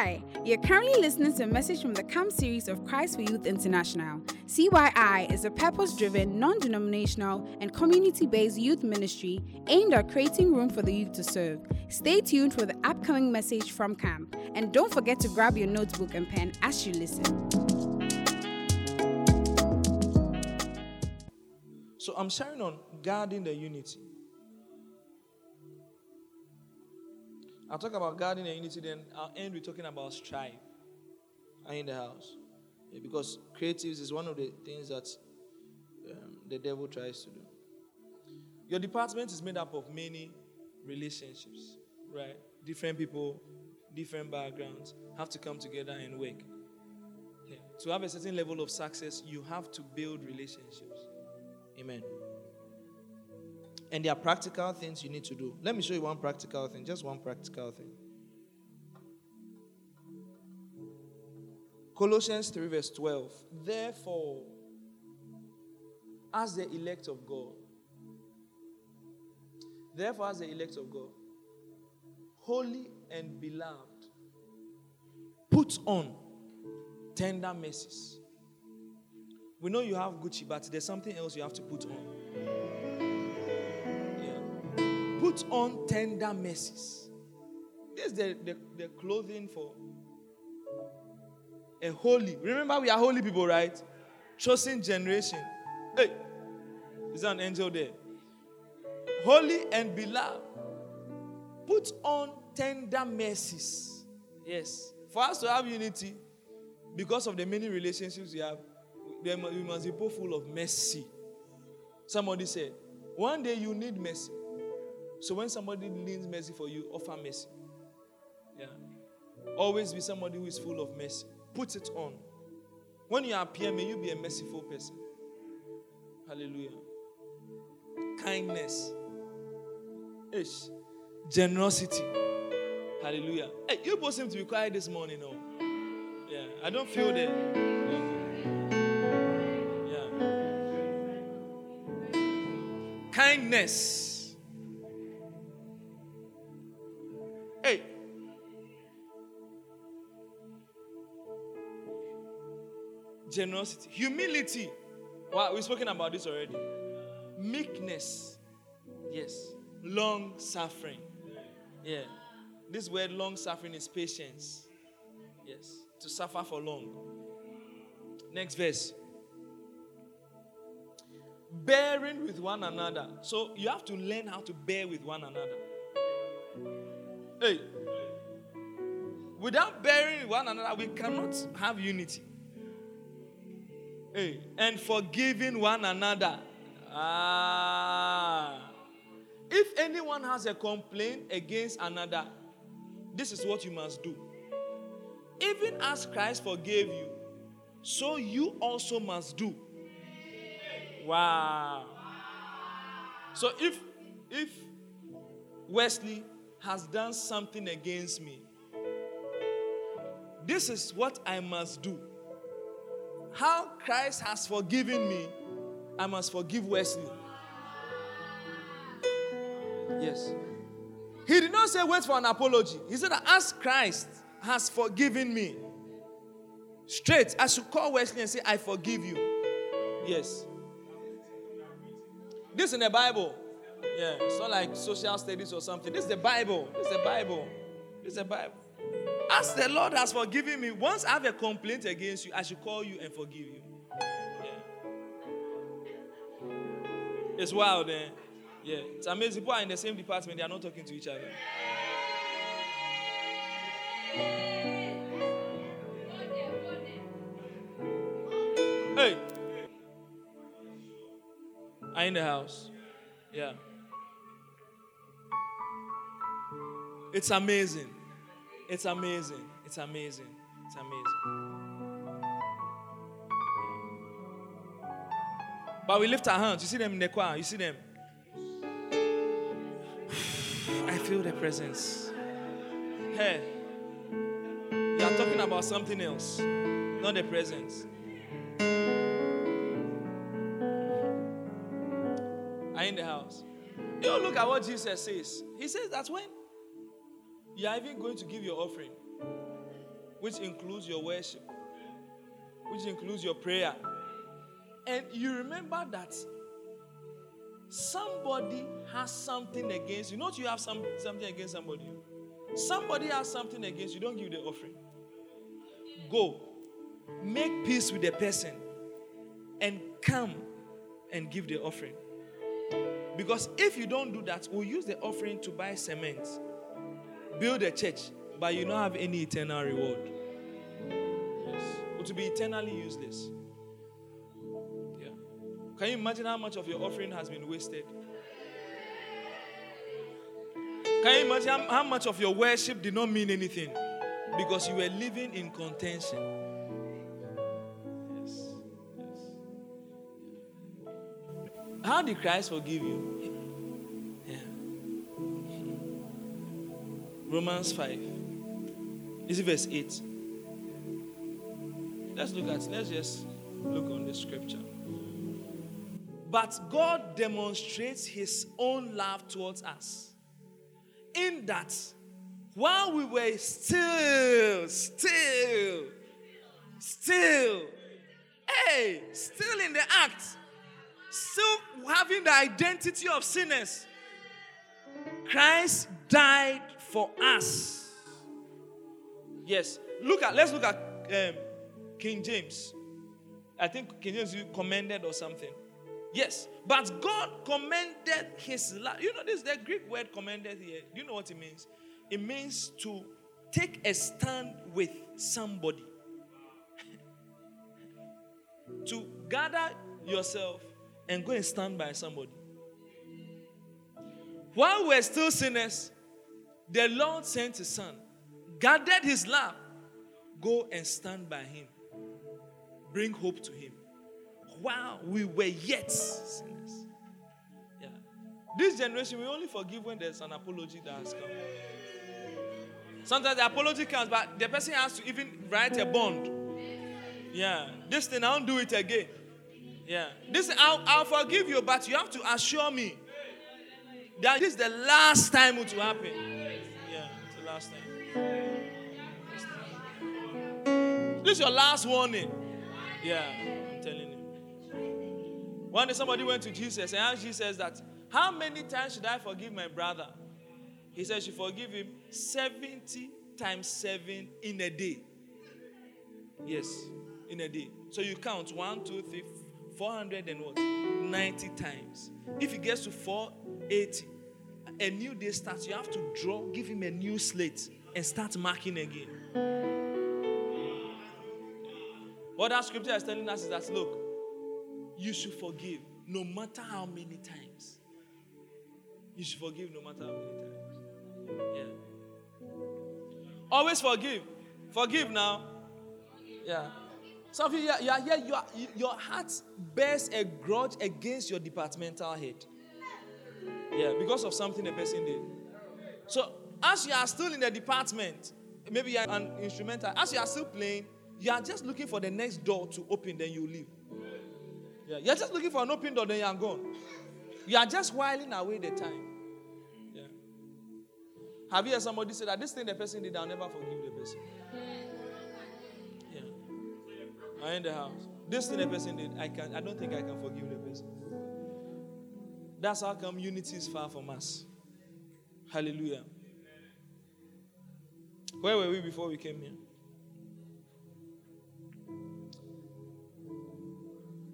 Hi, you're currently listening to a message from the CAMP series of Christ for Youth International. CYI is a purpose driven, non denominational, and community based youth ministry aimed at creating room for the youth to serve. Stay tuned for the upcoming message from CAMP, and don't forget to grab your notebook and pen as you listen. So I'm sharing on guarding the unity. I'll talk about guarding the unity, then I'll end with talking about strife in the house. Yeah, because creatives is one of the things that um, the devil tries to do. Your department is made up of many relationships, right? Different people, different backgrounds have to come together and work. Yeah. To have a certain level of success, you have to build relationships. Amen. And there are practical things you need to do. Let me show you one practical thing, just one practical thing. Colossians 3, verse 12. Therefore, as the elect of God, therefore, as the elect of God, holy and beloved, put on tender mercies. We know you have Gucci, but there's something else you have to put on put on tender mercies. This is the, the, the clothing for a holy. Remember, we are holy people, right? Chosen generation. Hey, is there an angel there? Holy and beloved. Put on tender mercies. Yes. For us to have unity, because of the many relationships we have, we must be full of mercy. Somebody said, one day you need mercy. So when somebody needs mercy for you, offer mercy. Yeah. Always be somebody who is full of mercy. Put it on. When you appear, may you be a merciful person. Hallelujah. Kindness. Ish. Generosity. Hallelujah. Hey, you both seem to be quiet this morning, no? Yeah, I don't feel that. Yeah. Kindness. Generosity, humility. Wow, we've spoken about this already. Meekness. Yes. Long suffering. Yeah. This word long suffering is patience. Yes. To suffer for long. Next verse. Bearing with one another. So you have to learn how to bear with one another. Hey. Without bearing with one another, we cannot have unity. Hey. And forgiving one another. Ah. If anyone has a complaint against another, this is what you must do. Even as Christ forgave you, so you also must do. Wow. So if if Wesley has done something against me. This is what I must do. How Christ has forgiven me, I must forgive Wesley. Yes. He did not say wait for an apology. He said, as Christ has forgiven me, straight, I should call Wesley and say, I forgive you. Yes. This in the Bible. Yeah, it's not like social studies or something. This is the Bible. This is the Bible. This is the Bible. As the Lord has forgiven me, once I have a complaint against you, I should call you and forgive you. Yeah. It's wild, eh? Yeah. It's amazing. People are in the same department, they are not talking to each other. Hey. Are in the house? Yeah. It's amazing. It's amazing. It's amazing. It's amazing. But we lift our hands. You see them in the choir. You see them. I feel the presence. Hey, you are talking about something else, not the presence. Are in the house? You look at what Jesus says. He says that when you are even going to give your offering. which includes your worship, which includes your prayer. And you remember that somebody has something against you. Not you have some, something against somebody. Somebody has something against you. Don't give the offering. Go. Make peace with the person and come and give the offering. Because if you don't do that, we'll use the offering to buy cement, build a church, but you don't have any eternal reward. Yes. Or to be eternally useless. Yeah. Can you imagine how much of your offering has been wasted? Can you imagine how much of your worship did not mean anything because you were living in contention? Yes. Yes. How did Christ forgive you? Romans 5. Is it verse 8? Let's look at let's just look on the scripture. But God demonstrates his own love towards us in that while we were still, still, still, hey, still in the act, still having the identity of sinners, Christ died for us. Yes. Look at, let's look at um, King James. I think King James commended or something. Yes, but God commended his love. You know, this the Greek word commended here. Do you know what it means? It means to take a stand with somebody. to gather yourself and go and stand by somebody. While we're still sinners, the Lord sent his son, gathered his love, go and stand by him, bring hope to him while we were yet sinners. Yeah. This generation, we only forgive when there's an apology that has come. Sometimes the apology comes, but the person has to even write a bond. Yeah. This thing, I won't do it again. Yeah. This, I'll, I'll forgive you, but you have to assure me that this is the last time it will happen. Last time. This is your last warning. Yeah, I'm telling you. One day somebody went to Jesus and asked Jesus that, How many times should I forgive my brother? He said, You forgive him 70 times 7 in a day. Yes, in a day. So you count 1, 2, 3, 400 and what? 90 times. If he gets to 480, a new day starts. You have to draw, give him a new slate, and start marking again. What that scripture is telling us is that look, you should forgive no matter how many times. You should forgive no matter how many times. Yeah. Always forgive. Forgive now. Yeah. Some of you, you are here, you are, your heart bears a grudge against your departmental head. Yeah, because of something a person did. So, as you are still in the department, maybe you are an instrumental, as you are still playing, you are just looking for the next door to open, then you leave. Yeah, you're just looking for an open door, then you're gone. You are just whiling away the time. Yeah. Have you heard somebody say that this thing the person did, I'll never forgive the person? Yeah. I'm in the house. This thing the person did, I can I don't think I can forgive the person. That's how come unity is far from us. Hallelujah. Where were we before we came here?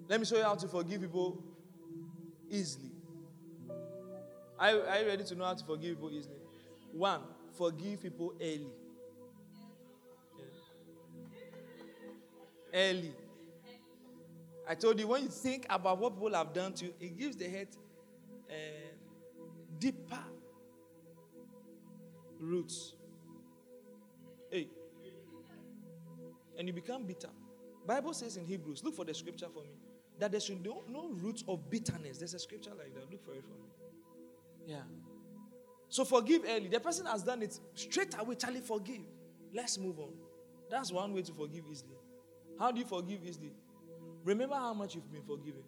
Let me show you how to forgive people easily. Are, are you ready to know how to forgive people easily? One, forgive people early. Early. I told you when you think about what people have done to you, it gives the head uh, deeper roots. Hey. And you become bitter. Bible says in Hebrews, look for the scripture for me that there should be no, no root of bitterness. There's a scripture like that. Look for it for me. Yeah. So forgive early. The person has done it straight away. Charlie, forgive. Let's move on. That's one way to forgive easily. How do you forgive easily? Remember how much you've been forgiven.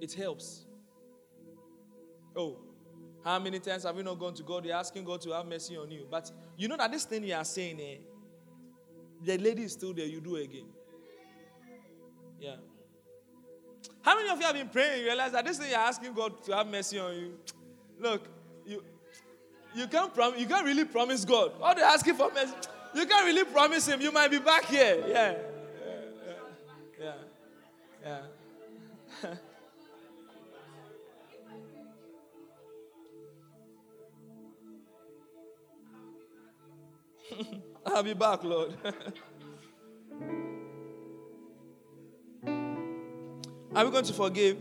It helps. Oh, how many times have you not gone to God? You're asking God to have mercy on you. But you know that this thing you are saying, eh, the lady is still there, you do again. Yeah. How many of you have been praying? You realize that this thing you're asking God to have mercy on you. Look, you you can't prom- you can't really promise God. All they're asking for mercy, you can't really promise Him. You might be back here. Yeah, yeah, yeah, yeah. yeah. I'll be back, Lord. Are we going to forgive?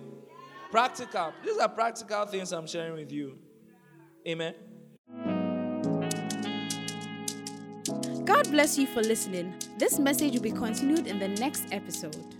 Practical. These are practical things I'm sharing with you. Amen. God bless you for listening. This message will be continued in the next episode.